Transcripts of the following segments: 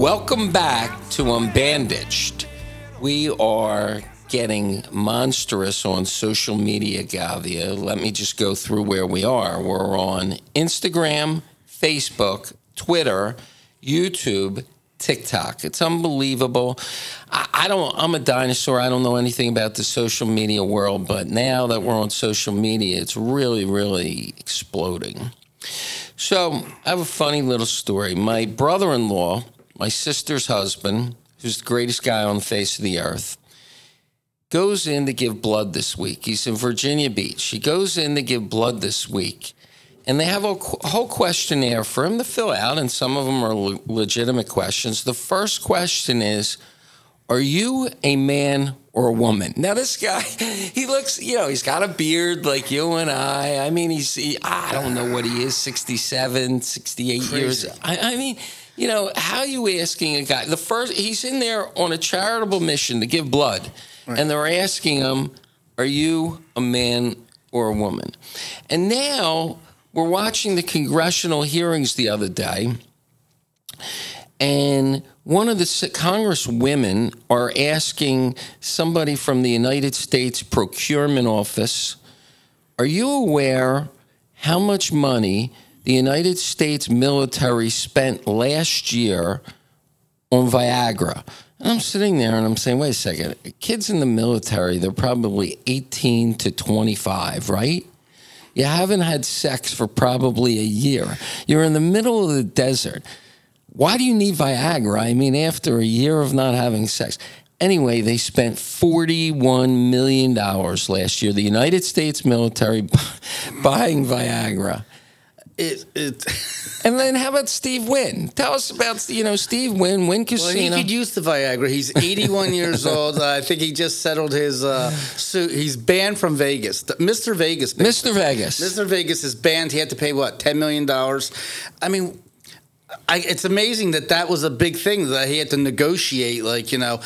Welcome back to Unbandaged. We are getting monstrous on social media, Gavia. Let me just go through where we are. We're on Instagram, Facebook, Twitter, YouTube, TikTok. It's unbelievable. I, I don't. I'm a dinosaur. I don't know anything about the social media world, but now that we're on social media, it's really, really exploding. So I have a funny little story. My brother-in-law, my sister's husband, who's the greatest guy on the face of the earth, goes in to give blood this week. He's in Virginia Beach. He goes in to give blood this week. And they have a whole questionnaire for him to fill out, and some of them are le- legitimate questions. The first question is Are you a man or a woman? Now, this guy, he looks, you know, he's got a beard like you and I. I mean, he's, he, I don't know what he is, 67, 68 years. I, I mean, you know, how are you asking a guy? The first, he's in there on a charitable mission to give blood, and they're asking him, Are you a man or a woman? And now we're watching the congressional hearings the other day, and one of the congresswomen are asking somebody from the United States Procurement Office, "Are you aware how much money the United States military spent last year on Viagra?" And I'm sitting there and I'm saying, "Wait a second. Kids in the military, they're probably 18 to 25, right?" You haven't had sex for probably a year. You're in the middle of the desert. Why do you need Viagra? I mean, after a year of not having sex. Anyway, they spent $41 million last year, the United States military buying Viagra. It, it, And then how about Steve Wynn? Tell us about, you know, Steve Wynn, Wynn well, he could use the Viagra. He's 81 years old. Uh, I think he just settled his uh, suit. He's banned from Vegas. Mr. Vegas. Mr. Vegas. Mr. Vegas is banned. He had to pay what, ten million dollars? I mean, I, it's amazing that that was a big thing that he had to negotiate. Like you know,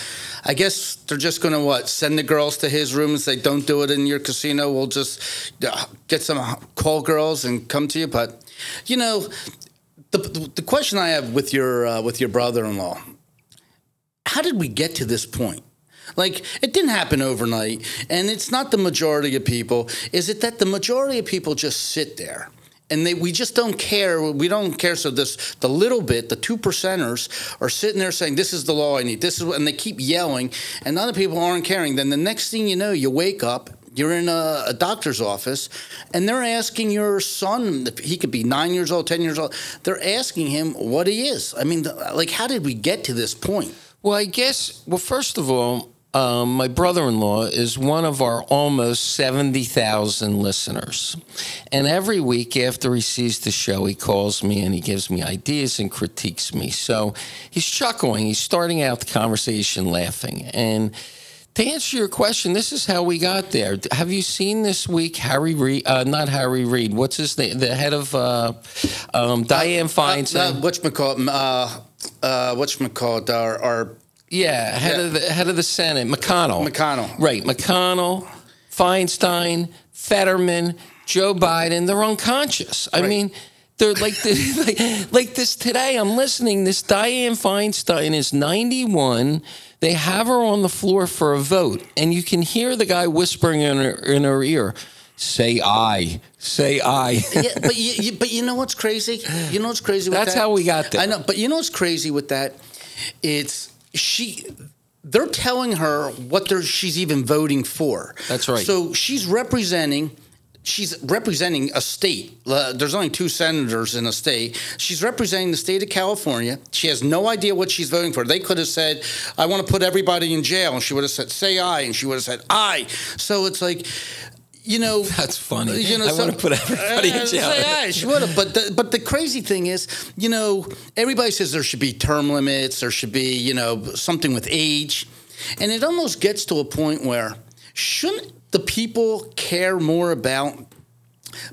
I guess they're just going to what send the girls to his room and say, "Don't do it in your casino. We'll just uh, get some call girls and come to you." But you know, the the question I have with your uh, with your brother-in-law, how did we get to this point? Like it didn't happen overnight, and it's not the majority of people. Is it that the majority of people just sit there? And they, we just don't care. We don't care. So this, the little bit, the two percenters are sitting there saying, "This is the law I need." This is, what-" and they keep yelling, and other people aren't caring. Then the next thing you know, you wake up, you're in a, a doctor's office, and they're asking your son. He could be nine years old, ten years old. They're asking him what he is. I mean, like, how did we get to this point? Well, I guess, well, first of all, um, my brother in law is one of our almost 70,000 listeners. And every week after he sees the show, he calls me and he gives me ideas and critiques me. So he's chuckling. He's starting out the conversation laughing. And to answer your question, this is how we got there. Have you seen this week Harry Reid? Uh, not Harry Reid. What's his name? The head of uh, um, Dianne Feinstein. Uh, whatchamacallit, uh, uh, whatchamacallit, our, our Yeah, head Yeah. of the head of the Senate, McConnell. McConnell. Right, McConnell, Feinstein, Fetterman, Joe Biden. They're unconscious. I Right. mean, they're like, the, like like this today. I'm listening. This Dianne Feinstein is 91. They have her on the floor for a vote, and you can hear the guy whispering in her in her ear, "Say aye, say aye." yeah, but you, you, but you know what's crazy? You know what's crazy with That's that? how we got there. I know, but you know what's crazy with that? It's she. They're telling her what they're, she's even voting for. That's right. So she's representing. She's representing a state. Uh, there's only two senators in a state. She's representing the state of California. She has no idea what she's voting for. They could have said, "I want to put everybody in jail," and she would have said, "Say aye," and she would have said, "Aye." So it's like, you know, That's funny. You know, I so- want to put everybody in uh, jail. say aye, she would have. But the, but the crazy thing is, you know, everybody says there should be term limits. There should be, you know, something with age, and it almost gets to a point where shouldn't the people care more about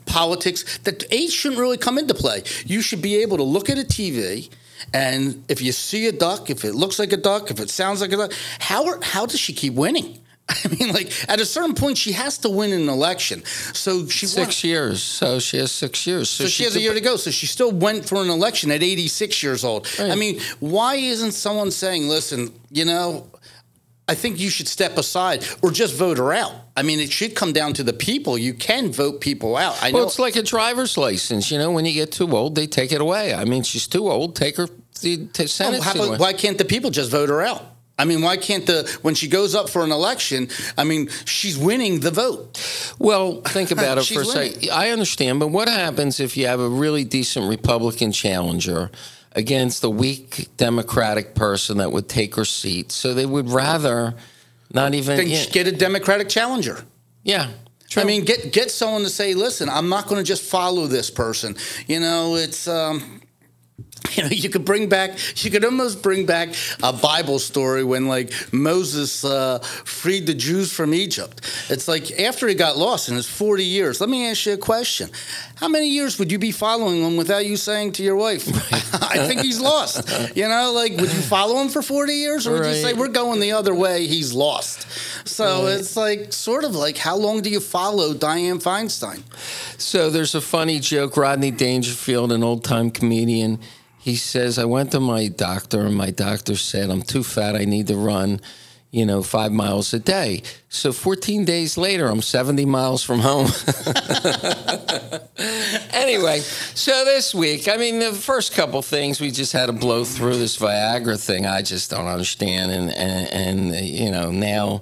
politics? That age shouldn't really come into play. You should be able to look at a TV. And if you see a duck, if it looks like a duck, if it sounds like a duck, how are, how does she keep winning? I mean, like at a certain point, she has to win an election. So she won- Six years. So she has six years. So she has a year to go. So she still went for an election at 86 years old. I mean, why isn't someone saying, listen, you know, I think you should step aside or just vote her out? I mean, it should come down to the people. You can vote people out. I Well, know. it's like a driver's license. You know, when you get too old, they take it away. I mean, she's too old. Take her to, to Oh, Senate. how about- why can't the people just vote her out? I mean, why can't the when she goes up for an election? I mean, she's winning the vote. Well, think about it for a second. I understand, but what happens if you have a really decent Republican challenger against a weak Democratic person that would take her seat? So they would rather not even. Then yeah, get a Democratic challenger. yeah, true. I mean, get get someone to say, "Listen, I'm not going to just follow this person." You know, it's um, you know, you could bring back, you could almost bring back a Bible story when like Moses uh, freed the Jews from Egypt. It's like after he got lost in his 40 years. Let me ask you a question: How many years would you be following him without you saying to your wife, "I think he's lost"? You know, like would you follow him for 40 years, or would you say we're going the other way? He's lost. So it's like sort of like how long do you follow Dianne Feinstein? So there's a funny joke. Rodney Dangerfield, an old time comedian, he says, I went to my doctor, and my doctor said, I'm too fat. I need to run, you know, five miles a day. So 14 days later, I'm 70 miles from home. anyway, so this week, I mean, the first couple things we just had to blow through this Viagra thing. I just don't understand. And, and, and you know, now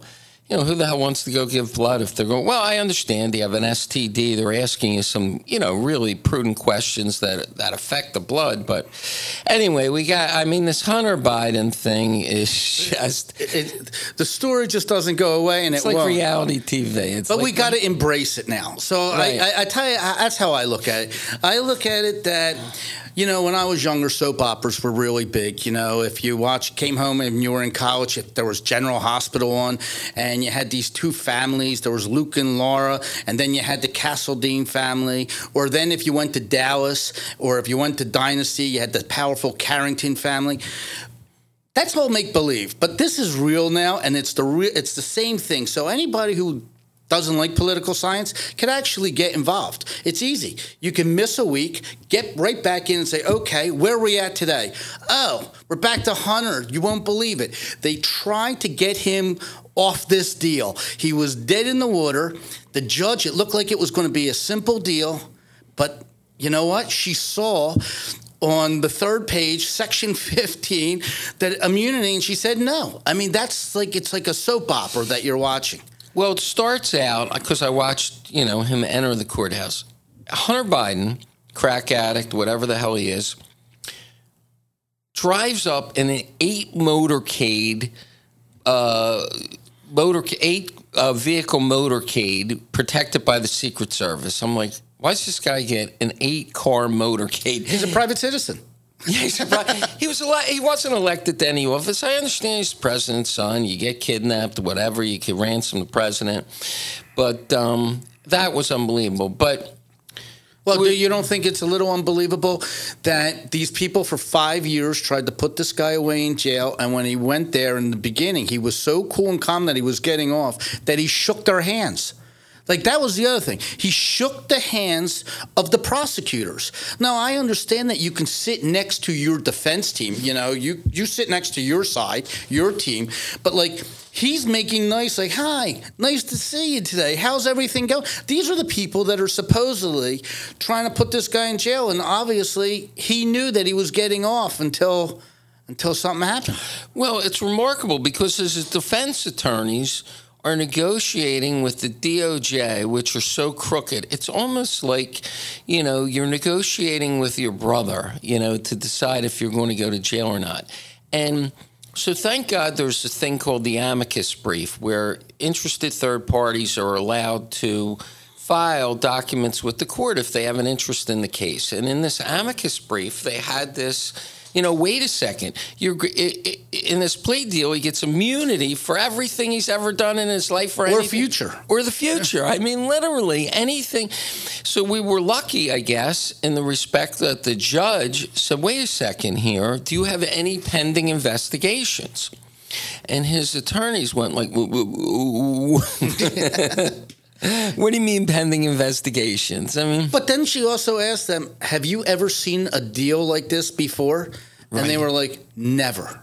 you know, who the hell wants to go give blood if they're going, well, I understand you have an STD. They're asking you some, you know, really prudent questions that that affect the blood. But anyway, we got, I mean, this Hunter Biden thing is just, It, the story just doesn't go away, and it's it like won't. reality TV. It's But like we got to embrace it now. So Right. I, I, I tell you, I- that's how I look at it. I look at it that, you know, when I was younger, soap operas were really big. You know, if you watch, came home and you were in college, if there was General Hospital on, and you had these two families. There was Luke and Laura, and then you had the Castledine family. Or then if you went to Dallas, or if you went to Dynasty, you had the powerful Carrington family. That's all make believe, but this is real now, and it's the real. It's the same thing. So anybody who doesn't like political science can actually get involved. It's easy. You can miss a week, get right back in, and say, "Okay, where are we at today? Oh, we're back to Hunter. You won't believe it. They tried to get him off this deal. He was dead in the water. The judge. It looked like it was going to be a simple deal, but you know what? She saw on the third page, section 15, that immunity, and she said no. I mean, that's like, it's like a soap opera that you're watching. Well, it starts out because I watched, you know, him enter the courthouse. Hunter Biden, crack addict, whatever the hell he is, drives up in an eight motorcade, uh, motor eight uh, vehicle motorcade protected by the Secret Service. I'm like, why does this guy get an eight car motorcade? He's a private citizen. Yeah, he's a- he was ele- he wasn't elected to any office. I understand he's the president's son. You get kidnapped, whatever. You can ransom the president, but um, that was unbelievable. But Well, do you don't think it's a little unbelievable that these people for five years tried to put this guy away in jail, and when he went there in the beginning, he was so cool and calm that he was getting off that he shook their hands. Like that was the other thing. He shook the hands of the prosecutors. Now I understand that you can sit next to your defense team. You know, you you sit next to your side, your team, but like he's making nice like hi nice to see you today how's everything going these are the people that are supposedly trying to put this guy in jail and obviously he knew that he was getting off until until something happened well, it's remarkable because his defense attorneys are negotiating with the DOJ, which are so crooked. It's almost like, you know, you're negotiating with your brother, you know, to decide if you're going to go to jail or not. And so thank God there's a thing called the amicus brief where interested third parties are allowed to file documents with the court if they have an interest in the case. And in this amicus brief, they had this you know, wait a second. You're in this plea deal. He gets immunity for everything he's ever done in his life, or, Or anything- future. or the future. I mean, literally anything. So we were lucky, I guess, in the respect that the judge said, "Wait a second here. Do you have any pending investigations?" and his attorneys went like, "What do you mean pending investigations?" I mean, But then she also asked them, "Have you ever seen a deal like this before?" And they were like, "Never."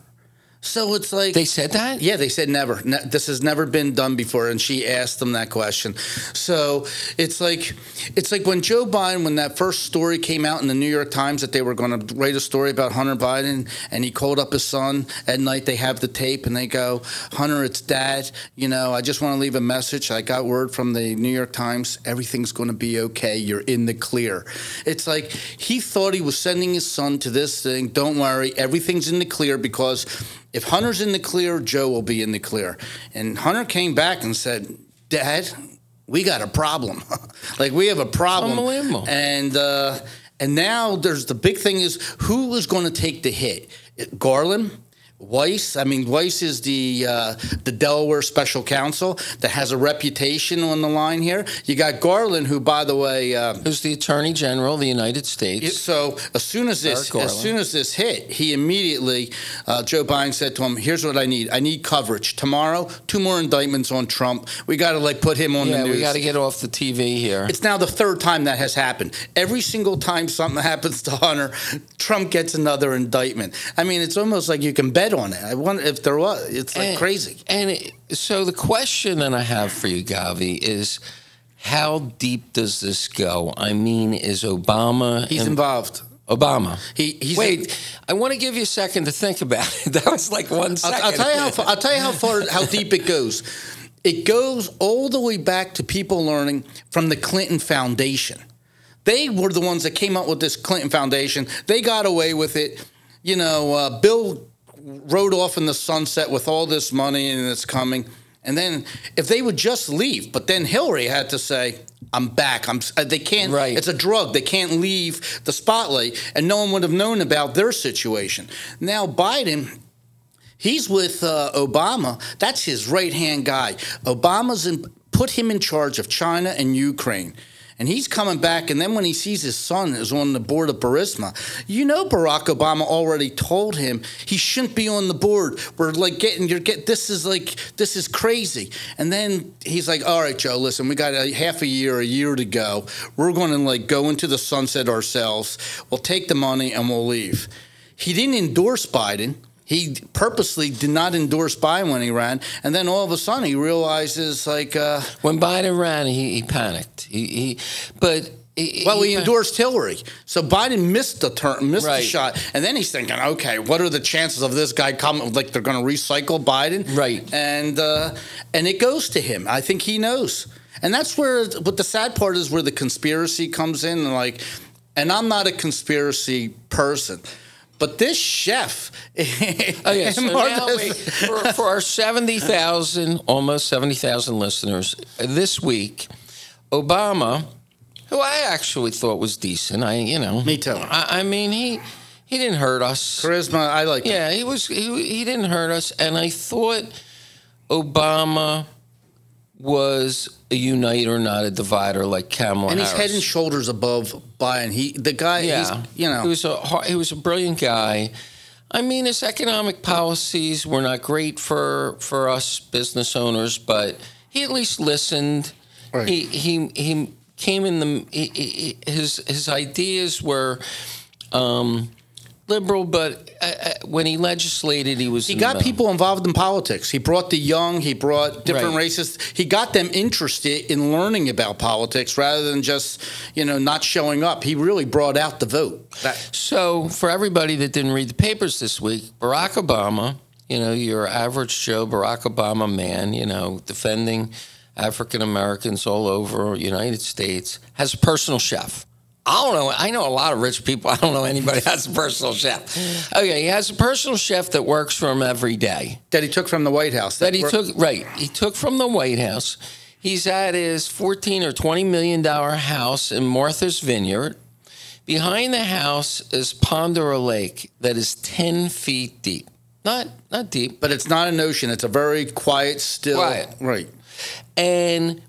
So it's like they said that. Yeah, they said never. Ne- this has never been done before, and she asked them that question. So it's like it's like when Joe Biden, when that first story came out in the New York Times that they were going to write a story about Hunter Biden, and he called up his son at night. They have the tape, and they go, "Hunter, it's Dad. You know, I just want to leave a message. I got word from the New York Times. Everything's going to be okay. You're in the clear." It's like he thought he was sending his son to this thing. Don't worry, everything's in the clear because if Hunter's in the clear, Joe will be in the clear. And Hunter came back and said, Dad, we got a problem. like we have a problem. Unbelievable. And uh, and now there's the big thing is who is going to take the hit? Garland. Weiss, I mean, Weiss is the uh, the Delaware special counsel that has a reputation on the line here. You got Garland, who, by the way, uh, Who's the Attorney General of the United States? so as soon as this, as soon as this hit, he immediately, uh, Joe Biden said to him, "Here's what I need. I need coverage tomorrow. Two more indictments on Trump. We got to like put him on yeah, the news. we got to get off the TV here. It's now the third time that has happened. Every single time something happens to Hunter, Trump gets another indictment. I mean, it's almost like you can bet on it. I wonder if there was. It's like And- crazy. And it, so the question that I have for you, Govy, is how deep does this go? I mean, is Obama He's in- involved. Obama? He, he's Wait, I want to give you a second to think about it. That was like one I'll. I'll tell you how far, I'll tell you how far how deep it goes. It goes all the way back to people learning from the Clinton Foundation. They were the ones that came up with this Clinton Foundation. They got away with it. You know, uh, Bill rode off in the sunset with all this money and it's coming. And then if they would just leave, but then Hillary had to say, "I'm back." I'm. uh, They can't. Right. It's a drug. They can't leave the spotlight, and no one would have known about their situation. Now Biden He's with uh, Obama. That's his right hand guy. Obama's in, put him in charge of China and Ukraine. And he's coming back, and then when he sees his son is on the board of Burisma, you know Barack Obama already told him he shouldn't be on the board. We're like getting you're get this is like this is crazy. And then he's like, All right, Joe, listen, we got a half a year, a year to go. We're gonna like go into the sunset ourselves. We'll take the money and we'll leave. He didn't endorse Biden. He purposely did not endorse Biden when he ran, and then all of a sudden he realizes, like, uh, when Biden ran, he, he panicked. He, he but he, well, he he- endorsed Hillary, so Biden missed the turn, missed Right. the shot, and then he's thinking, okay, what are the chances of this guy coming? Like they're going to recycle Biden, Right. And uh, and it goes to him. I think he knows, and that's where. But the sad part is, where the conspiracy comes in, and like, and I'm not a conspiracy person. But this chef, Oh. So now we, for, for our seventy thousand, almost seventy thousand listeners this week, Obama, who I actually thought was decent. I, you know, Me too. I, I mean, he he didn't hurt us. charisma, I like. it. Yeah, he was. He, he didn't hurt us, and I thought Obama was a uniter, not a divider, like Kamala and he's Harris. head and shoulders above Biden. He, the guy, Yeah, he's, you know, he was a he was a brilliant guy. I mean, his economic policies were not great for for us business owners, but he at least listened. Right. He he he came in the he, he, his his ideas were. Um, Liberal, but uh, uh, when he legislated, he was. He got people involved in politics. He brought the young. He brought different Right. races. He got them interested in learning about politics rather than just, you know, not showing up. He really brought out the vote. That, So, for everybody that didn't read the papers this week, Barack Obama, you know, your average Joe Barack Obama man, you know, defending African Americans all over United States, has a personal chef. I don't know. I know a lot of rich people. I don't know anybody that has a personal chef. Okay, he has a personal chef that works for him every day. that he took from the White House. That he were- took right. He took from the White House. He's at his fourteen or twenty million dollar house in Martha's Vineyard. Behind the house is Pondera Lake that is ten feet deep. Not not deep. But it's not an ocean. It's a very quiet, still. Quiet. Right. And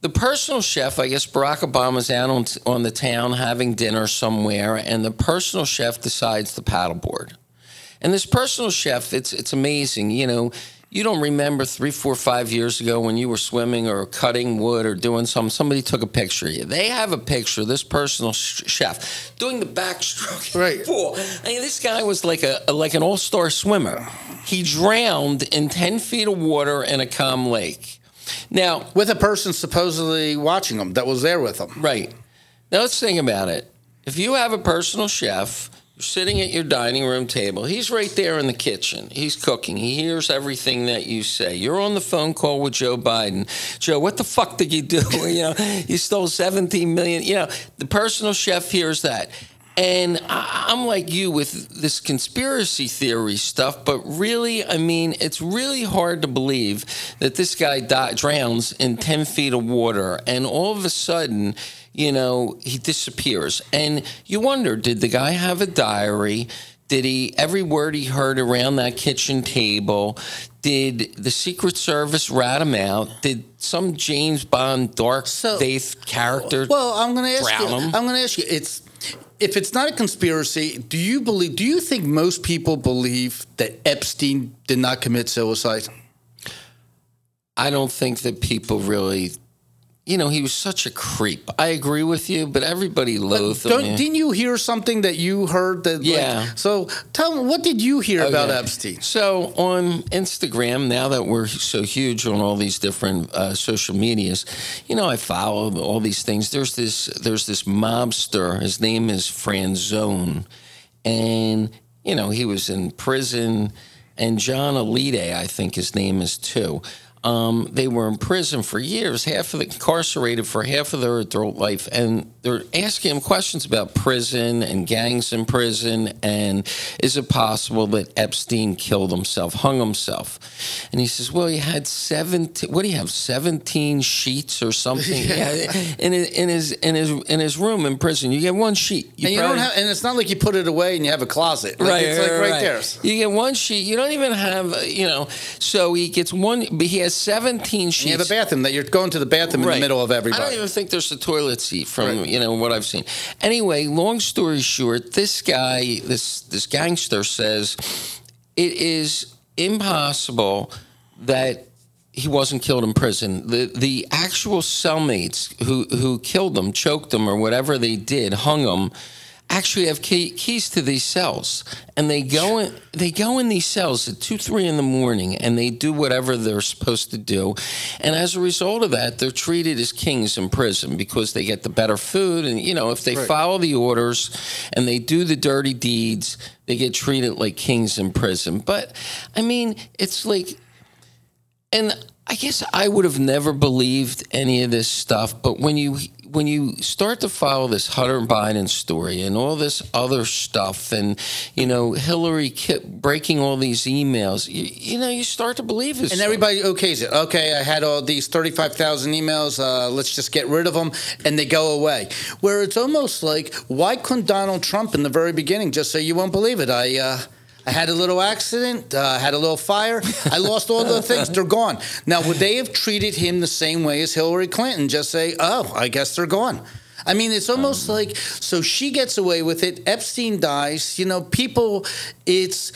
the personal chef, I guess Barack Obama's out on, on the town having dinner somewhere, and the personal chef decides the paddleboard. And this personal chef, it's it's amazing. You know, you don't remember three, four, five years ago when you were swimming or cutting wood or doing something. Somebody took a picture of you. They have a picture. This personal sh- chef doing the backstroke. Right. pool. I mean, this guy was like a like an all star swimmer. He drowned in ten feet of water in a calm lake. Now, with a person supposedly watching them that was there with them. Right. Now let's think about it. If you have a personal chef, you're sitting at your dining room table. He's right there in the kitchen. He's cooking. He hears everything that you say. You're on the phone call with Joe Biden. Joe, what the fuck did you do? You know, you stole 17 million. You know, the personal chef hears that. And I'm like you with this conspiracy theory stuff, but really, I mean, it's really hard to believe that this guy di- drowns in 10 feet of water and all of a sudden, you know, he disappears. And you wonder did the guy have a diary? Did he, every word he heard around that kitchen table, did the Secret Service rat him out? Did some James Bond dark So- faith character Well, I'm going to ask you. him? I'm going to ask you. It's if it's not a conspiracy, do you believe? Do you think most people believe that Epstein did not commit suicide? I don't think that people really, you know, he was such a creep. I agree with you, but everybody loathed Don't, him. didn't you hear something that you heard that? like- Yeah. so tell me, what did you hear about Okay. Epstein? So on Instagram, now that we're so huge on all these different uh, social medias, you know, I follow all these things. There's this, there's this mobster. His name is Franzese, and you know, he was in prison. And John Alite, I think his name is too. Um, they were in prison for years, half of the incarcerated for half of their adult life, and they're asking him questions about prison and gangs in prison, and is it possible that Epstein killed himself, hung himself? And he says, "Well, he had seventeen. What do you have? Seventeen sheets or something? yeah. in, his, in his in his in his room in prison. You get one sheet. And you probably- don't have, and it's not like you put it away and you have a closet. Like, it's like right, there. You get one sheet. You don't even have, uh, you know. So he gets one. But he has seventeen sheets. And you have a bathroom that you're going to the bathroom in the middle of everybody. I don't even think there's a toilet seat from Right. you know what I've seen. Anyway, long story short, this guy, this this gangster says it is impossible that he wasn't killed in prison. The the actual cellmates who who killed him, choked him, or whatever they did, hung him. Actually, have key, keys to these cells, and they go in. They go in these cells at two, three in the morning, and they do whatever they're supposed to do. And as a result of that, they're treated as kings in prison because they get the better food, and you know, if they Right. follow the orders and they do the dirty deeds, they get treated like kings in prison. But I mean, it's like and I guess I would have never believed any of this stuff, but when you when you start to follow this Hunter Biden story and all this other stuff, and you know Hillary ki- breaking all these emails, you, you know you start to believe this. And everybody okays it. Okay, I had all these 35,000 emails. Uh, let's just get rid of them. And they go away. Where it's almost like, why couldn't Donald Trump in the very beginning just say, you won't believe it? I. Uh, I had a little accident, uh, had a little fire. I lost all the things. They're gone. Now, would they have treated him the same way as Hillary Clinton? Just say, oh, I guess they're gone. I mean, it's almost like so she gets away with it. Epstein dies. You know, people. It's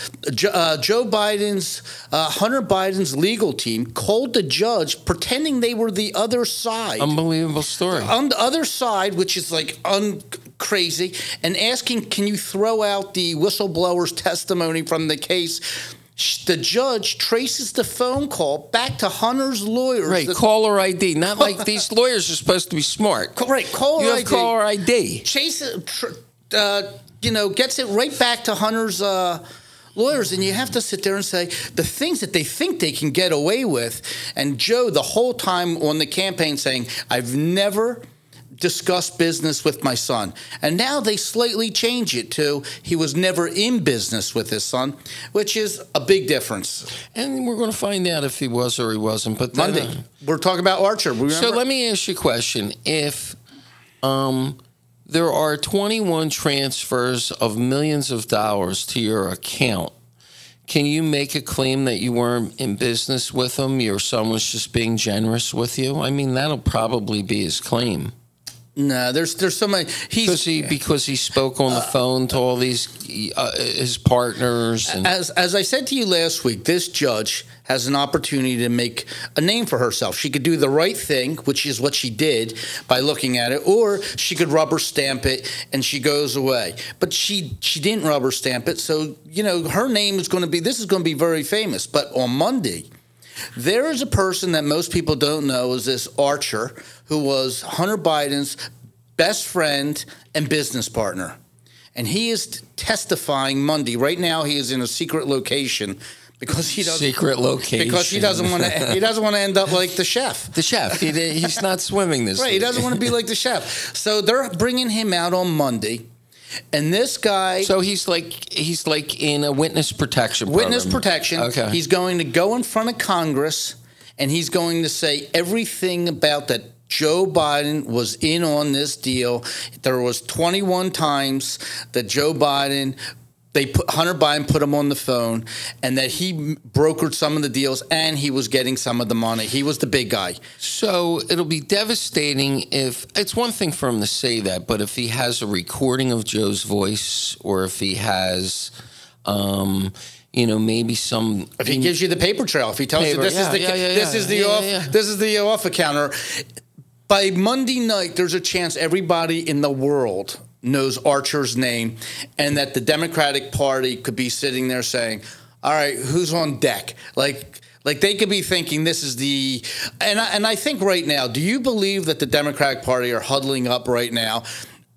uh, Joe Biden's, uh, Hunter Biden's legal team called the judge, pretending they were the other side unbelievable story. on the other side, which is like un crazy, and asking, can you throw out the whistleblower's testimony from the case? The judge traces the phone call back to Hunter's lawyers. Right, The- caller ID. Not like these lawyers are supposed to be smart. right, caller You have ID. caller ID. Chase it, uh, you know, gets it right back to Hunter's uh, lawyers, and you have to sit there and say the things that they think they can get away with. And Joe, the whole time on the campaign, saying, "I've never." Discussed business with my son and now they slightly change it to he was never in business with his son which is a big difference And we're going to find out if he was or he wasn't. But then, monday we're talking about archer remember? So let me ask you a question. If um, there are 21 transfers of millions of dollars to your account, can you make a claim that you weren't in business with him? Your son was just being generous with you? I mean, that'll probably be his claim. No, there's there's so many. Because he because he spoke on the phone to all these uh, his partners and as as I said to you last week. This judge has an opportunity to make a name for herself. She could do the right thing, which is what she did by looking at it, or she could rubber stamp it and she goes away. But she she didn't rubber stamp it, so you know her name is going to be. This is going to be very famous. But on Monday. There is a person that most people don't know is this Archer, who was Hunter Biden's best friend and business partner. And he is testifying Monday. Right now, he is in a secret location because he doesn't secret location because he doesn't want to he doesn't want to end up like the chef. The chef, he, he's not swimming this. Right, he doesn't want to be like the chef. So they're bringing him out on Monday. And this guy So he's like he's like in a witness protection. witness program. protection. Okay. He's going to go in front of Congress and he's going to say everything about that Joe Biden was in on this deal. There was 21 times that Joe Biden they put Hunter Biden put him on the phone and that he brokered some of the deals and he was getting some of the money. He was the big guy. So it'll be devastating if it's one thing for him to say that, but if he has a recording of Joe's voice, or if he has, um, you know, maybe some. If he gives you the paper trail, if he tells Paper, you this yeah, is the yeah, yeah, this is the off this is the off counter. By Monday night, there's a chance everybody in the world knows Archer's name, and that the Democratic Party could be sitting there saying, "All right, who's on deck?" Like. Like they could be thinking this is the, and I, and I think right now, do you believe that the Democratic Party are huddling up right now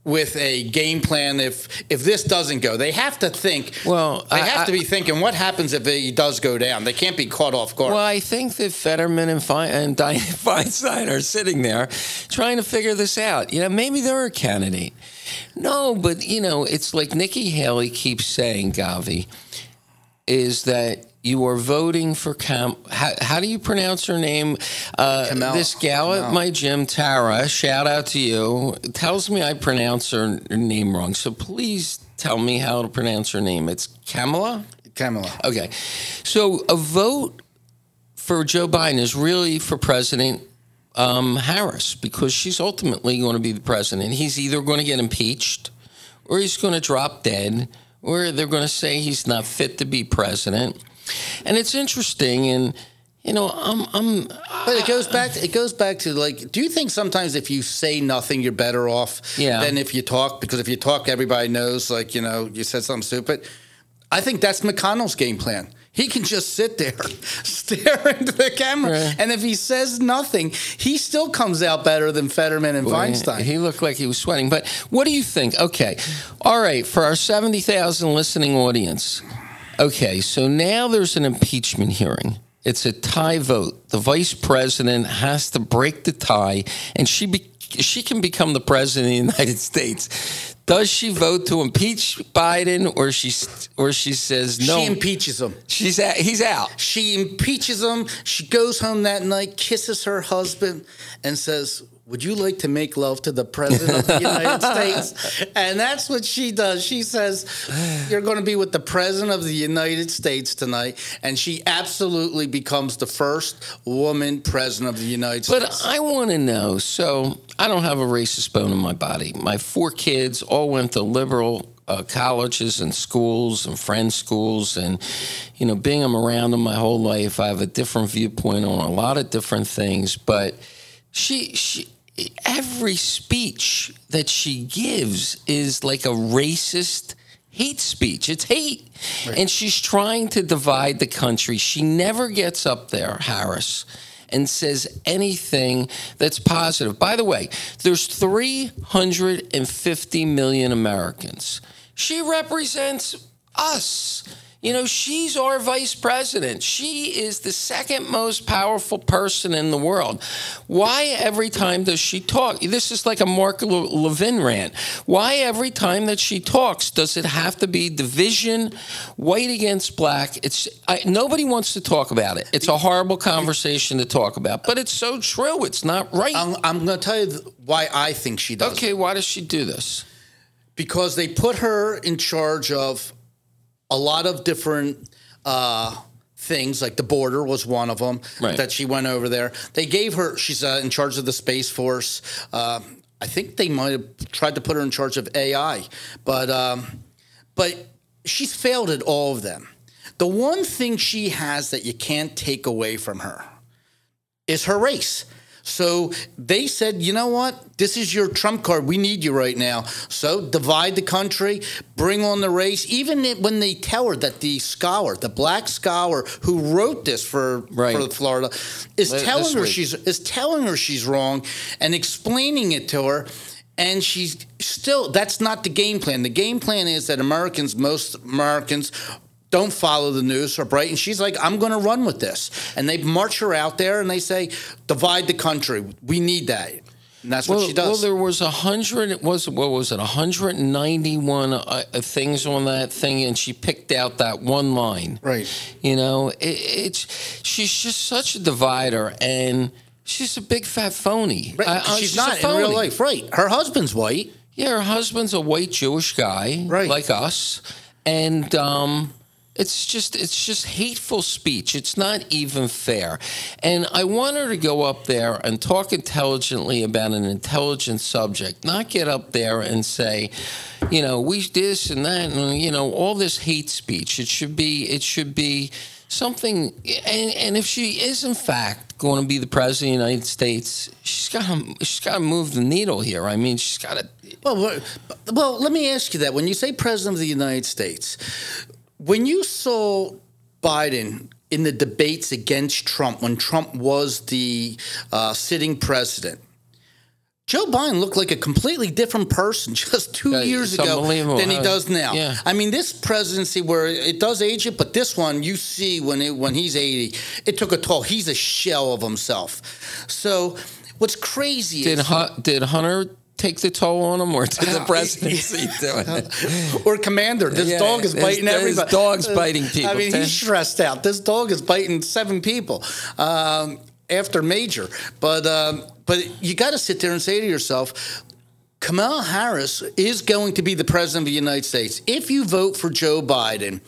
with a game plan if if this doesn't go? They have to think. Well, they I- have to be thinking what happens if it does go down. They can't be caught off guard. Well, I think that Fetterman and, Fein- and Dianne Feinstein are sitting there trying to figure this out. You know, maybe they're a candidate. No, but you know, it's like Nikki Haley keeps saying, Govy, is that you are voting for Cam. How, how do you pronounce her name? Uh, this gal at my gym, Tara. Shout out to you. Tells me I pronounce her name wrong, so please tell me how to pronounce her name. It's Kamala. Kamala. Okay. So a vote for Joe Biden is really for President um, Harris because she's ultimately going to be the president. He's either going to get impeached or he's going to drop dead or they're going to say he's not fit to be president. And it's interesting and you know, I'm I'm But it goes back. To, it goes back to like. Do you think sometimes if you say nothing, you're better off Yeah. than if you talk? Because if you talk, everybody knows. Like you know, you said something stupid. I think that's McConnell's game plan. He can just sit there, stare into the camera, Right. and if he says nothing, he still comes out better than Fetterman and Feinstein. He looked like he was sweating. But what do you think? Okay. All right. For our 70,000 listening audience. Okay. So now there's an impeachment hearing. It's a tie vote. The vice president has to break the tie, and she be, she can become the president of the United States. Does she vote to impeach Biden, or she or she says no? She impeaches him. she's out, he's out. She impeaches him. She goes home that night, kisses her husband, and says, Would you like to make love to the President of the United States? And that's what she does. She says, You're going to be with the President of the United States tonight. And she absolutely becomes the first woman President of the United But States. But I want to know. So I don't have a racist bone in my body. My four kids all went to liberal uh, colleges and schools and friend schools, and you know, being I'm around them my whole life, I have a different viewpoint on a lot of different things. But she, she, every speech that she gives is like a racist hate speech. It's hate. And she's trying to divide the country. She never gets up there, Harris, and says anything that's positive. By the way, there's 350 million Americans. She represents us. You know, she's our vice president. She is the second most powerful person in the world. Why every time does she talk? This is like a Mark Le- Levin rant. Why every time that she talks does it have to be division, white against black? It's I, nobody wants to talk about it. It's a horrible conversation to talk about, but it's so true. It's not right. I'm, I'm going to tell you why I think she does. it. okay, why does she do this? because they put her in charge of a lot of different uh, things, like the border was one of them Right. that she went over there. They gave her, she's uh, in charge of the Space Force. Uh, I think they might have tried to put her in charge of AI, but um, but she's failed at all of them. The one thing she has that you can't take away from her is her race. So they said, you know what? This is your trump card. We need you right now. So divide the country, bring on the race. Even when they tell her that the scholar, the black scholar who wrote this for Right. for Florida, is Li- telling her week. she's is telling her she's wrong and explaining it to her. And she's still, that's not the game plan. The game plan is that Americans, most Americans, don't follow the news or bright. And she's like, I'm going to run with this. And they march her out there and they say, divide the country. We need that. And that's what she does. well, there was a hundred. It was what was it? hundred and ninety-one uh, uh, things on that thing, and she picked out that one line. Right. You know, it, it's she's just such a divider, and she's a big fat phony. Right. I- she's, a not in real life. Right. Her husband's white. Yeah, her husband's a white Jewish guy, Right. like us, and um, it's just it's just hateful speech. It's not even fair. And I want her to go up there and talk intelligently about an intelligent subject, not get up there and say, you know, we this and that, and you know, all this hate speech. It should be it should be something. And, and if she is in fact going to be the president of the United States, she's got to she's got to move the needle here. I mean, she's got to. Well, well, well, let me ask you that. When you say president of the United States, when you saw Biden in the debates against Trump, when Trump was the uh, sitting president, Joe Biden looked like a completely different person just two Yeah, years ago than he does now. yeah. I mean, this presidency where it does age it, but this one you see when it, when he's eighty, it took a toll. He's a shell of himself. So, what's crazy Did is did Hunter take the toll on him, or did the presidency do it? or commander. This Yeah, dog is biting everybody. dog's biting people, I mean, he's stressed out. This dog is biting seven people um, after Major. But um, but you got to sit there and say to yourself. Kamala Harris is going to be the president of the United States. If you vote for Joe Biden,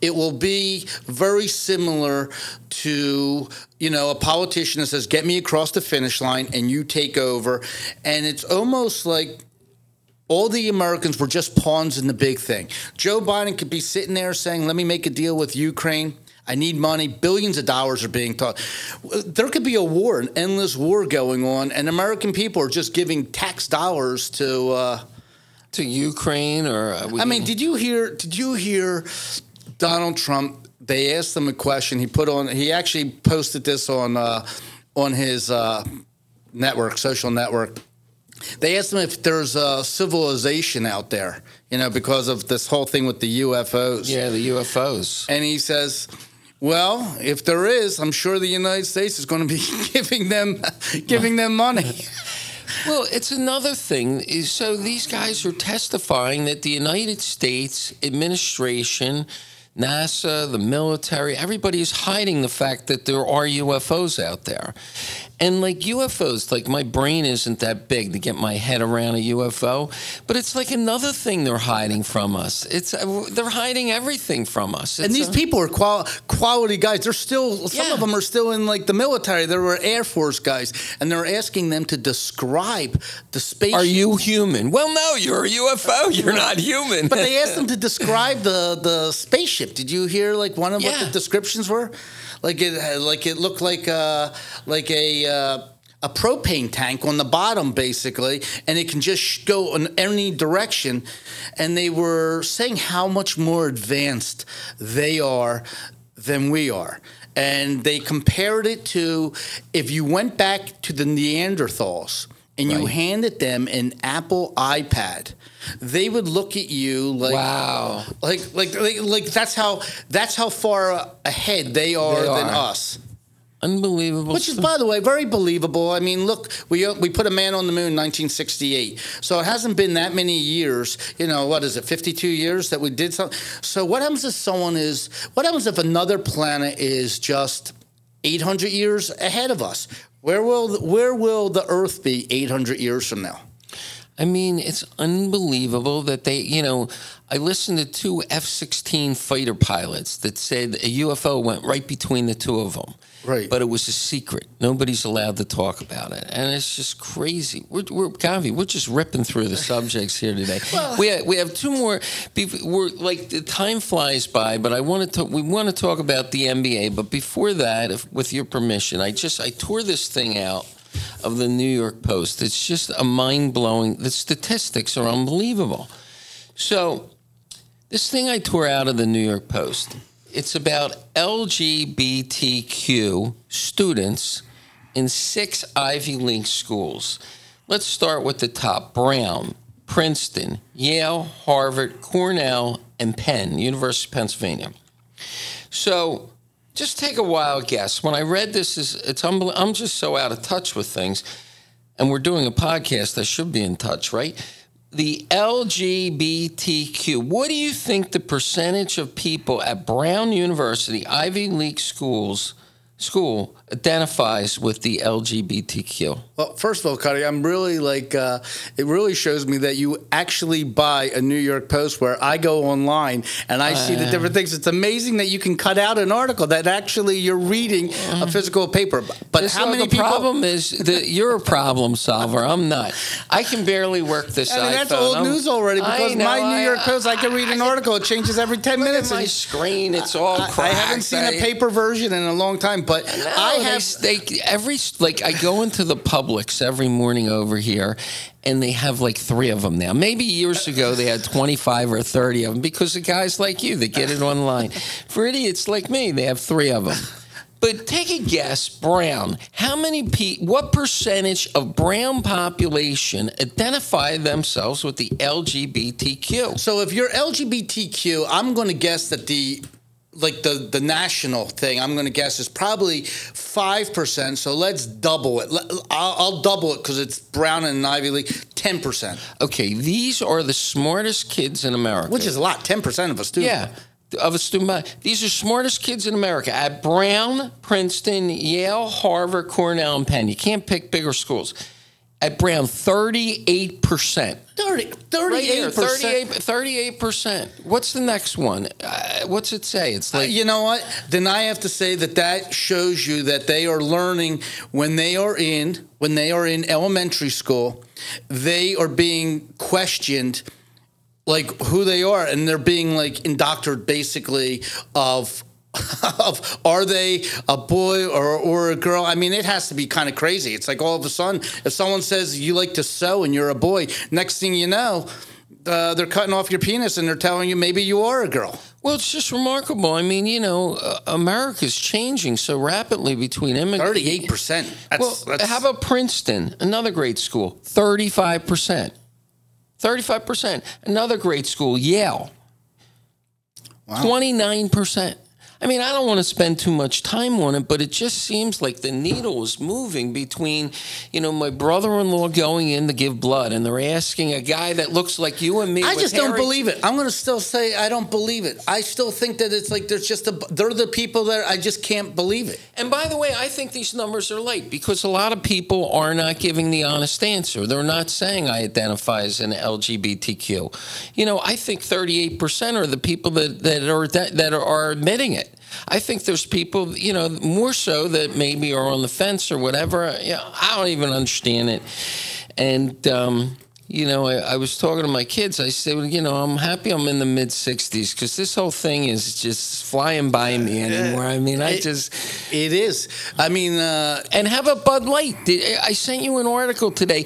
it will be very similar to, you know, a politician that says, "Get me across the finish line," and you take over. And it's almost like all the Americans were just pawns in the big thing. Joe Biden could be sitting there saying, "Let me make a deal with Ukraine. I need money. Billions of dollars are being taught. There could be a war, an endless war going on, and American people are just giving tax dollars to." Uh, to Ukraine, or uh, we- I mean, did you hear? Did you hear Donald Trump? They asked him a question. He put on. He actually posted this on uh, on his uh, network, social network. They asked him if there's a civilization out there, you know, because of this whole thing with the UFOs. yeah, the UFOs. And he says, "Well, if there is, I'm sure the United States is going to be giving them giving them money." Well, it's another thing. So these guys are testifying that the United States administration, NASA, the military, everybody is hiding the fact that there are UFOs out there. And like UFOs, like my brain isn't that big to get my head around a UFO, but it's like another thing they're hiding from us. It's uh, they're hiding everything from us. And these a- people are qual- quality guys. They're still some Yeah. of them are still in like the military. They were Air Force guys, and they're asking them to describe the space. Are you human? Well, no, you're a UFO. You're not human. But they asked them to describe the the spaceship. Did you hear like one of what the descriptions were? Like it like it looked like uh like a. Uh, a propane tank on the bottom, basically, and it can just go in any direction. And they were saying how much more advanced they are than we are. And they compared it to if you went back to the Neanderthals and you Right. handed them an Apple iPad, they would look at you like wow. like, like like like that's how that's how far ahead they are They than are. us. Unbelievable. Which is, by the way, very believable. I mean, look, we uh, we put a man on the moon in 1968, so it hasn't been that many years. You know, what is it, 52 years that we did something? So what happens if someone is? What happens if another planet is just 800 years ahead of us? Where will where will the Earth be 800 years from now? I mean, it's unbelievable that they, you know, I listened to two F 16 fighter pilots that said a UFO went right between the two of them. Right. But it was a secret. Nobody's allowed to talk about it, and it's just crazy. We're, we're Govy, we're just ripping through the subjects here today. we have, we have two more. We're like the time flies by, but I want to we want to talk about the NBA. But before that, if, with your permission, I just I tore this thing out of the New York Post. It's just a mind blowing. The statistics are unbelievable. So, this thing I tore out of the New York Post, it's about LGBTQ students in six Ivy League schools. Let's start with the top Brown, Princeton, Yale, Harvard, Cornell, and Penn, University of Pennsylvania. So, just take a wild guess. When I read this, is it's I'm just so out of touch with things, and we're doing a podcast. I should be in touch, right? The LGBTQ. What do you think the percentage of people at Brown University, Ivy League schools, school identifies with the LGBTQ? Well, first of all, Cutty, I'm really like, uh, it really shows me that you actually buy a New York Post where I go online and I see the different things. It's amazing that you can cut out an article that actually you're reading a physical paper. But how many the people? problem is that you're a problem solver. I'm not. I can barely work this. I mean, that's iPhone. old I'm- news already because know, my New York Post, I can read an article. It changes every 10 Look minutes. my and- screen. It's all I, I haven't seen a paper version in a long time, but I have. they, every like I go into the Publix every morning over here, and they have like three of them now. Maybe years ago they had twenty five or thirty of them because of guys like you that get it online. For idiots like me, they have three of them. But take a guess, Brown. How many pe- What percentage of Brown population identify themselves with the LGBTQ? So if you're LGBTQ, I'm going to guess that the like the the national thing, I'm going to guess is probably five percent. So let's double it. I'll, I'll double it because it's Brown and Ivy League. Ten percent, Okay, these are the smartest kids in America. which is a lot. Ten percent of a student. Yeah, of a student body. These are smartest kids in America at Brown, Princeton, Yale, Harvard, Cornell, and Penn. You can't pick bigger schools. At Brown, 38%. 30, Right here, 38%. 38, 38%. What's the next one? Uh, what's it say? It's like, you know what? Then I have to say that that shows you that they are learning when they are in when they are in elementary school, they are being questioned like who they are and they're being like indoctrinated basically of of are they a boy or, or a girl? I mean, it has to be kind of crazy. It's like all of a sudden, if someone says you like to sew and you're a boy, next thing you know, uh, they're cutting off your penis and they're telling you maybe you are a girl. well, it's just remarkable. I mean, you know, uh, America's changing so rapidly between immigrants. Thirty-eight percent. Well, how about Princeton, another great school? 35%. 35%. Another great school, Yale. 29%. I mean, I don't want to spend too much time on it, but it just seems like the needle is moving between, you know, my brother-in-law going in to give blood, and they're asking a guy that looks like you and me. I just don't believe it. I'm going to still say I don't believe it. I still think that it's like there's just a they're the people that I just can't believe it. And by the way, I think these numbers are late because a lot of people are not giving the honest answer. They're not saying I identify as an LGBTQ. You know, I think 38% are the people that, that are that, that are admitting it. I think there's people, you know, more so that maybe are on the fence or whatever. You know, I don't even understand it. And um, you know, I, I was talking to my kids. I said, well, you know, I'm happy I'm in the mid 60s because this whole thing is just flying by me anymore. I mean, I It- just. It is. I mean, uh, And have a Bud Light? Did, I sent you an article today.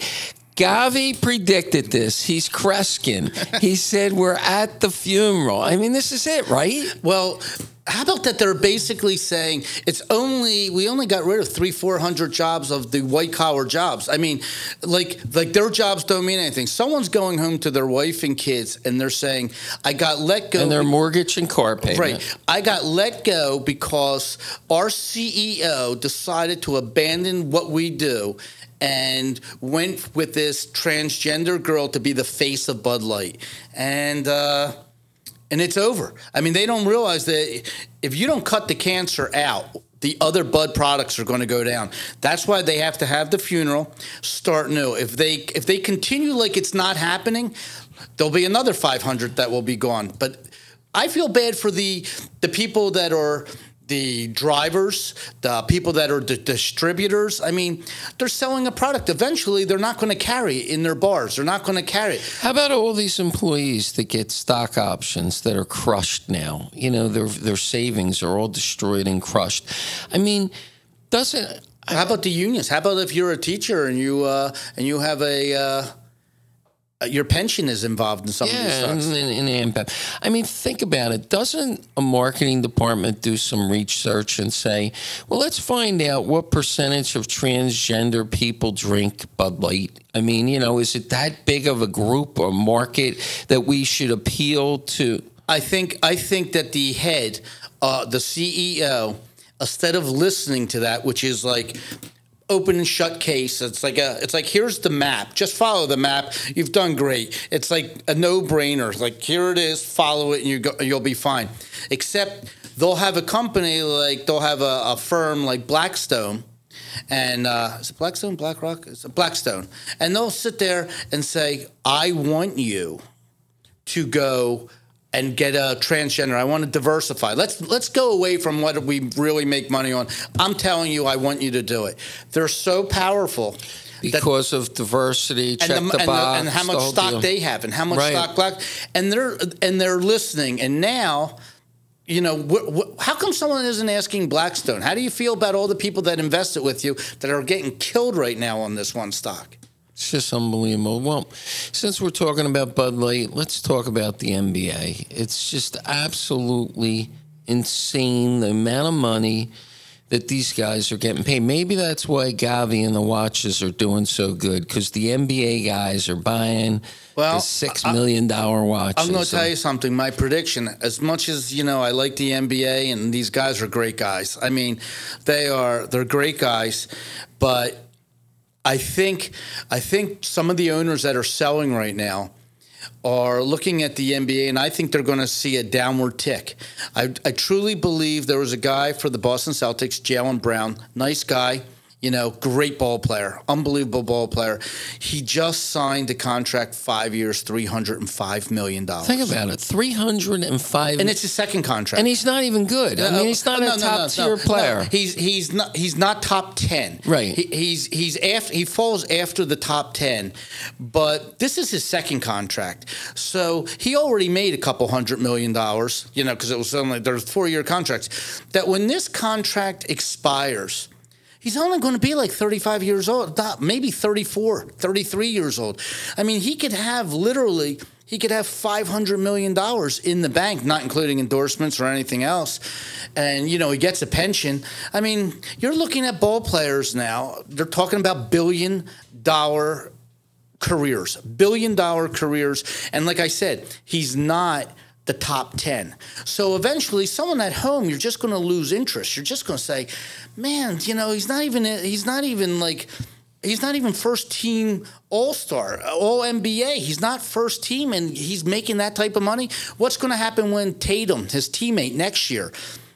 Govy predicted this. He's Kreskin. He said we're at the funeral. I mean, this is it, right? well, how about that? They're basically saying it's only we only got rid of three, four hundred jobs of the white collar jobs. I mean, like like their jobs don't mean anything. Someone's going home to their wife and kids, and they're saying, "I got let go." And their mortgage and car payment. Right. I got let go because our CEO decided to abandon what we do and went with this transgender girl to be the face of Bud Light. And uh and it's over. I mean, they don't realize that if you don't cut the cancer out, the other Bud products are going to go down. That's why they have to have the funeral, start new. If they if they continue like it's not happening, there'll be another 500 that will be gone. But I feel bad for the the people that are the drivers, the people that are the distributors. I mean, they're selling a product. Eventually, they're not going to carry it in their bars. They're not going to carry it. How about all these employees that get stock options that are crushed now? You know, their their savings are all destroyed and crushed. I mean, doesn't How about the unions? How about if you're a teacher and you uh, and you have a uh, your pension is involved in some of these yeah, stocks? in, in AMPAP. I mean, think about it. Doesn't a marketing department do some research and say, well, let's find out what percentage of transgender people drink Bud Light? I mean, you know, is it that big of a group or market that we should appeal to? I think I think that the head, uh, the CEO, instead of listening to that, which is like open and shut case, it's like a it's like here's the map. Just follow the map. You've done great. It's like a no brainer. Like here it is. Follow it, and you go, you'll be fine. Except they'll have a company like they'll have a, a firm like Blackstone. And uh, is it Blackstone, BlackRock? It's Blackstone, and they'll sit there and say, "I want you to go and get a transgender. I want to diversify. Let's let's go away from what we really make money on. I'm telling you, I want you to do it. They're so powerful. that- Because of diversity, check and, the, and, box, and how much whole stock deal. they have, and how much Right. stock black, and they're and they're listening. And now, you know, wh- wh- how come someone isn't asking Blackstone? How do you feel about all the people that invested with you that are getting killed right now on this one stock? It's just unbelievable. Well, since we're talking about Bud Light, let's talk about the NBA. It's just absolutely insane the amount of money that these guys are getting paid. Maybe that's why Govy and the watches are doing so good because the NBA guys are buying Well, the six million dollar watches. I'm going to tell you something. My prediction, as much as you know, I like the NBA, and these guys are great guys. I mean, they are they're great guys, but I think I think some of the owners that are selling right now are looking at the NBA, and I think they're going to see a downward tick. I, I truly believe there was a guy for the Boston Celtics, Jaylen Brown, nice guy. You know, great ball player, unbelievable ball player. He just signed a contract, five years, three hundred and five million dollars. Think about it, three hundred and five, and it's his second contract. and he's not even good. I mean, he's not No, a no, top no, no, tier no. player. He's he's not he's not top ten. Right. He, he's he's after he falls after the top ten, but this is his second contract. So he already made a couple hundred million dollars. You know, because it was only there's four year contracts. That when this contract expires. He's only going to be like 35 years old, maybe 34, 33 years old. I mean, he could have literally, he could have $500 million in the bank, not including endorsements or anything else. And, you know, he gets a pension. I mean, you're looking at ball players now, they're talking about billion dollar careers, billion dollar careers. And like I said, he's not the top 10. So eventually, someone at home, you're just going to lose interest. You're just going to say, man, you know, he's not even, he's not even like, he's not even first team all star, all NBA. He's not first team and he's making that type of money. What's going to happen when Tatum, his teammate, next year?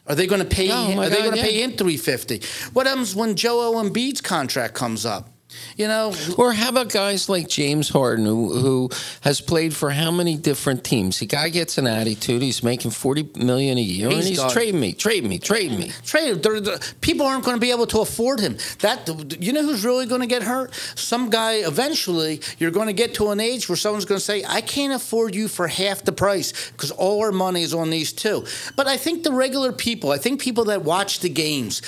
Are they going to pay? Oh, him, are they going to yeah. pay him three fifty? What happens when Joel Embiid's contract comes up? You know, Or how about guys like James Harden, who, who has played for how many different teams? The guy gets an attitude. He's making forty million a year, He's and he's done. trade me, trade me, trade me. trade. People aren't going to be able to afford him. That you know who's really going to get hurt? Some guy. Eventually, you're going to get to an age where someone's going to say, "I can't afford you for half the price because all our money is on these two. But I think the regular people, I think people that watch the games.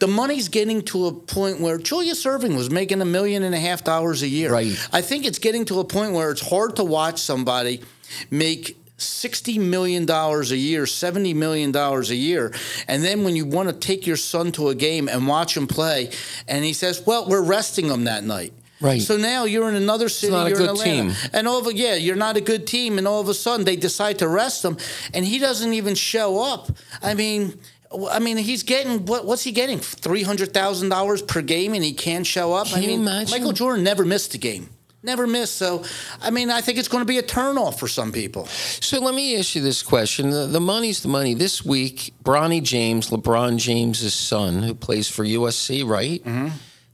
The money's getting to a point where Julius Erving was making a million and a half dollars a year. Right. I think it's getting to a point where it's hard to watch somebody make sixty million dollars a year, seventy million dollars a year, and then when you want to take your son to a game and watch him play, and he says, "Well, we're resting him that night." Right. So now you're in another city. not a you're in good team. and all of a, yeah, you're not a good team, and all of a sudden they decide to rest him, and he doesn't even show up. I mean. I mean, he's getting what? What's he getting? Three hundred thousand dollars per game, and he can't show up. Can I you mean, imagine? Michael Jordan never missed a game, never missed. So, I mean, I think it's going to be a turnoff for some people. So let me ask you this question: the, the money's the money. This week, Bronny James, LeBron James's son, who plays for USC, right, mm-hmm.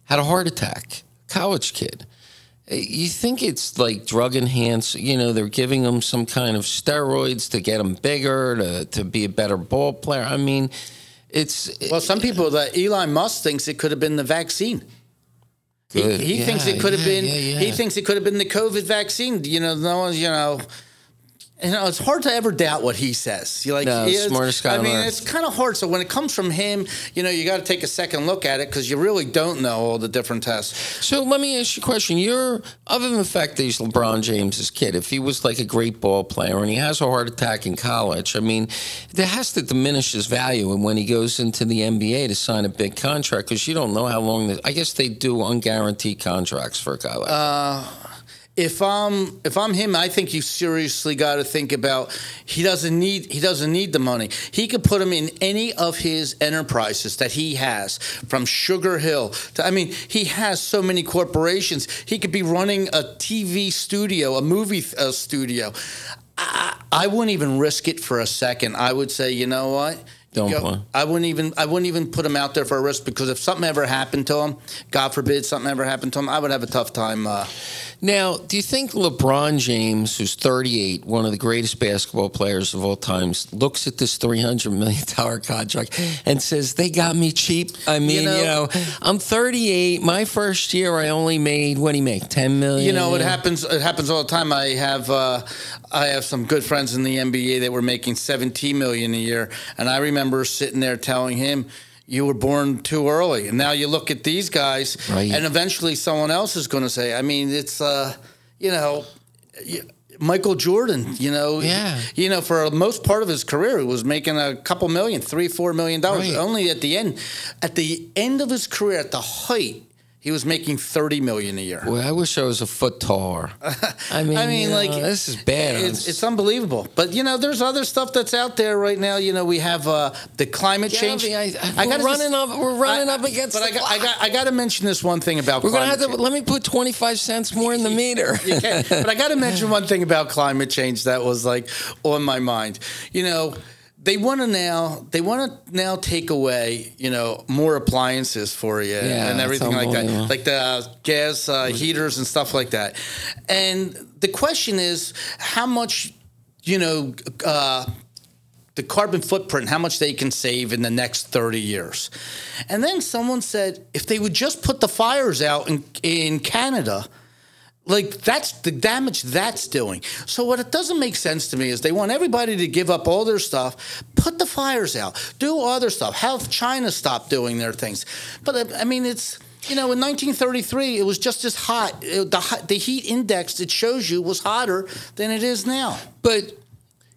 had a heart attack. College kid. You think it's like drug enhanced? You know, they're giving him some kind of steroids to get him bigger, to to be a better ball player. I mean, It's Well, some people that Elon Musk thinks it could have been the vaccine. He, Good. he thinks Yeah, it could have yeah, been. yeah. He thinks it could have been the COVID vaccine. You know, no one's. You know, you know, it's hard to ever doubt what he says. You like, No, it's- smartest guy I mean, it's kind of hard. So when it comes from him, you know, you got to take a second look at it because you really don't know all the different tests. So let me ask you a question. You're other than the fact that he's LeBron James's kid, if he was like a great ball player and he has a heart attack in college, I mean, that has to diminish his value. And when he goes into the NBA to sign a big contract, because you don't know how long. The, I guess they do unguaranteed contracts for a guy like that. Uh, if I'm if I'm him, I think you seriously got to think about he doesn't need he doesn't need the money. He could put him in any of his enterprises that he has, from SpringHill to I mean, he has so many corporations. He could be running a TV studio, a movie uh, studio. I, I wouldn't even risk it for a second. I would say, you know what? Don't Go- play. I wouldn't even I wouldn't even put him out there for a risk because if something ever happened to him, God forbid something ever happened to him, I would have a tough time. Uh, Now, do you think LeBron James, who's 38, one of the greatest basketball players of all times, looks at this $300 million contract and says, they got me cheap? I mean, you know, know- I'm 38. My first year, I only made, what do you make, 10 million? You know, it happens. It happens all the time. I have, uh, I have some good friends in the NBA that were making 17 million a year, and I remember sitting there telling him, "You were born too early." And now you look at these guys, Right. and eventually someone else is going to say, "I mean, it's, uh, you know." Michael Jordan, you know, Yeah. you know, for most part of his career, he was making a couple million, three, four million dollars. Right. Only at the end, at the end of his career, at the height, he was making thirty million a year. Boy, I wish I was a foot taller. I mean, I mean, you like know, this is bad. It's, it's unbelievable. But you know, there's other stuff that's out there right now. You know, we have uh, the climate change. Govy, I- I- gotta we're running up- we're running up against But I got, I got, I got to mention this one thing about. We're to have to, let me put 25 cents more in the meter. change. Okay, but I got to mention one thing about climate change that was like on my mind. You know. They want to now. They want to now take away, you know, more appliances for you Yeah, and everything like that, like the uh, gas uh, heaters and stuff like that. And the question is, how much, you know, uh, the carbon footprint, how much they can save in the next 30 years. And then someone said if they would just put the fires out in, in Canada, like that's the damage that's doing. So what it doesn't make sense to me is they want everybody to give up all their stuff, put the fires out, do other stuff, have China stop doing their things. But uh, I mean, it's you know, in 1933, it was just as hot. It- the the heat index it shows you was hotter than it is now. But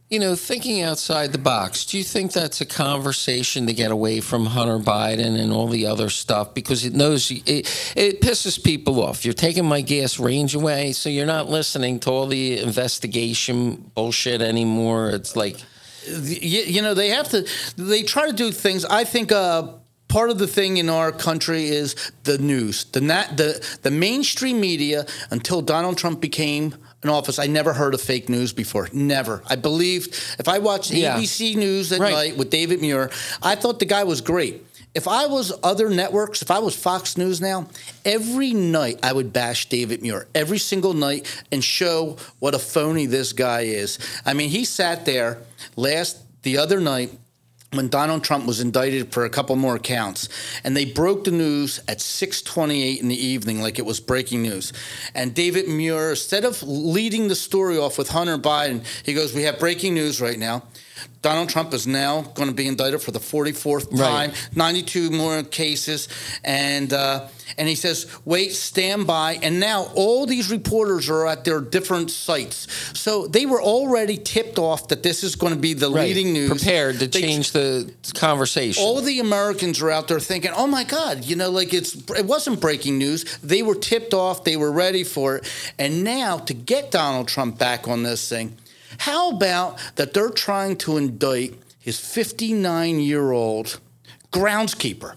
you know, thinking outside the box, do you think that's a conversation to get away from Hunter Biden and all the other stuff? Because it knows it, it pisses people off. You're taking my gas range away, so you're not listening to all the investigation bullshit anymore. It's like, you, you know they have to they try to do things i think uh part of the thing in our country is the news the the the mainstream media until donald trump became in office i never heard of fake news before never i believed if i watched Yeah. abc news at Right. night with david muir i thought the guy was great if I was other networks, if I was Fox News now, every night I would bash David Muir, every single night, and show what a phony this guy is. I mean, he sat there last the other night when Donald Trump was indicted for a couple more counts, and they broke the news at 6:28 in the evening, like it was breaking news. And David Muir, instead of leading the story off with Hunter Biden, he goes, "We have breaking news right now." Donald Trump is now going to be indicted for the 44th time, Right. 92 more cases, and uh, and he says, "Wait, stand by." And now all these reporters are at their different sites, so they were already tipped off that this is going to be the right, leading news. prepared to They- change the conversation. all the Americans are out there thinking, "Oh my God!" You know, like it's it wasn't breaking news. They were tipped off. They were ready for it. And now to get Donald Trump back on this thing, how about that? They're trying to indict his 59 year old groundskeeper.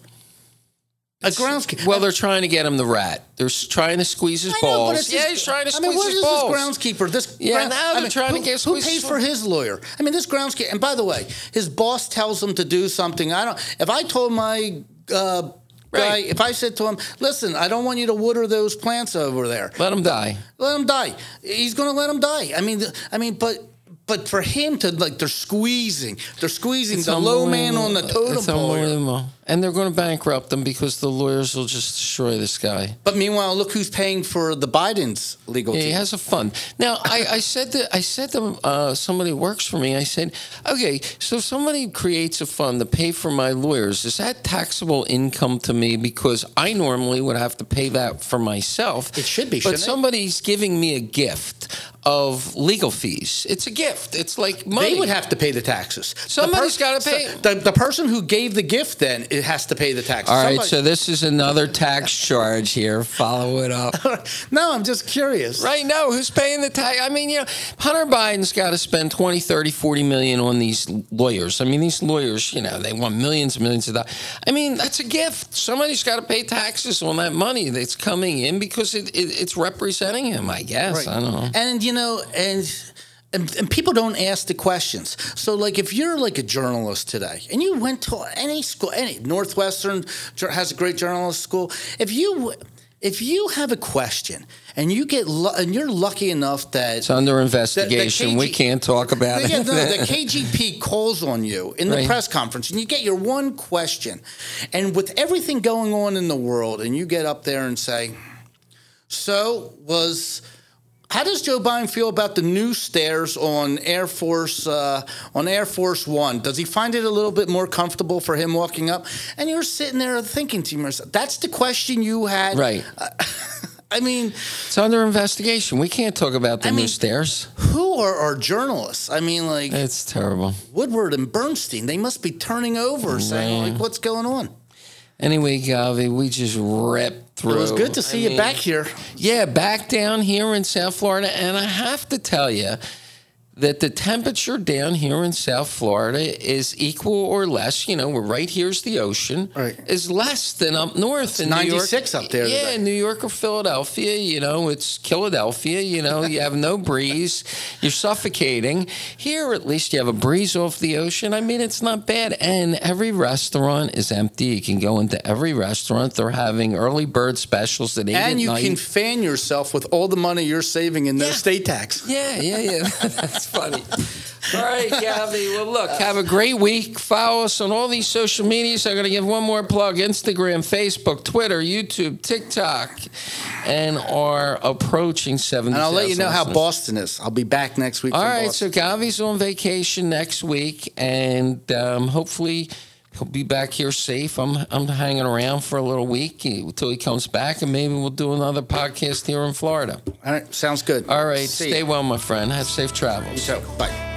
A groundskeeper. well, they're trying to get him the rat. They're trying to squeeze his I know, balls. yeah, his- he's trying to I squeeze mean, what his is balls. this groundskeeper? This Yeah, ground- now they're I trying to who, get who pays for- for his lawyer. I mean, this groundskeeper. And by the way, his boss tells him to do something. I don't. If I told my uh, Right. if I said to him, "Listen, I don't want you to water those plants over there. Let him die. Let him die." He's going to let him die. I mean, I mean, but but for him to like, they're squeezing, they're squeezing It's the low man on the totem It's pole. unbelievable. And they're going to bankrupt them because the lawyers will just destroy this guy. But meanwhile, look who's paying for the Biden's legal Yeah, team. he has a fund. Now, I, I said that I said to uh, somebody who works for me. I said, okay, so if somebody creates a fund to pay for my lawyers. Is that taxable income to me? Because I normally would have to pay that for myself. It should be, but shouldn't it? somebody's giving me a gift of legal fees. It's a gift. It's like money. They would have to pay the taxes. The Somebody's pers- gotta pay. The, the person who gave the gift then it has to pay the taxes. All right, Somebody- so this is another tax charge here. Follow it up. no, I'm just curious. Right, now, who's paying the tax? I mean, you know, Hunter Biden's got to spend 20, 30, 40 million on these lawyers. I mean, these lawyers, you know, they want millions and millions of dollars. I mean, that's a gift. Somebody's got to pay taxes on that money that's coming in because it, it, it's representing him, I guess. I don't know. And you know, and, and and people don't ask the questions. So, like, if you're like a journalist today, and you went to any school, any Northwestern has a great journalist school. If you if you have a question and you get lu- and you're lucky enough that It's under investigation. we KG can't talk about yeah, it. no, the KJP calls on you in the Right. press conference, and you get your one question, and with everything going on in the world, and you get up there and say, "So was." How does Joe Biden feel about the new stairs on Air Force uh, on Air Force One? Does he find it a little bit more comfortable for him walking up? And you're sitting there thinking to yourself, "That's the question you had." right. I mean, It's under investigation. We can't talk about the I new mean- stairs. who are our journalists? I mean, like It's terrible. Woodward and Bernstein, they must be turning over, saying, like, what's going on? Anyway, Govy, we just ripped through. It was good to see I you mean, back here. Yeah, back down here in South Florida. And I have to tell you that the temperature down here in South Florida is equal or less. You know, we're right here's the ocean. Right. Is less than up north in New York. 96 up there Yeah, today. New York or Philadelphia. You know, it's Philadelphia. You know, you have no breeze. You're suffocating. Here, at least, you have a breeze off the ocean. I mean, it's not bad. And every restaurant is empty. You can go into every restaurant. They're having early bird specials at eight And you night. can fan yourself with all the money you're saving in no Yeah. state tax. Yeah, yeah, yeah. That's funny. All right, Govy. Well, look, have a great week. Follow us on all these social medias. I'm going to give one more plug Instagram, Facebook, Twitter, YouTube, TikTok, and are approaching 70. And I'll let you know how Boston is. I'll be back next week. All right, Boston. so Govy's on vacation next week, and um, hopefully he'll be back here safe. I'm I'm hanging around for a little week until he comes back, and maybe we'll do another podcast here in Florida. All right, sounds good. All right, See stay you. well, my friend. Have safe travels. You too. Bye.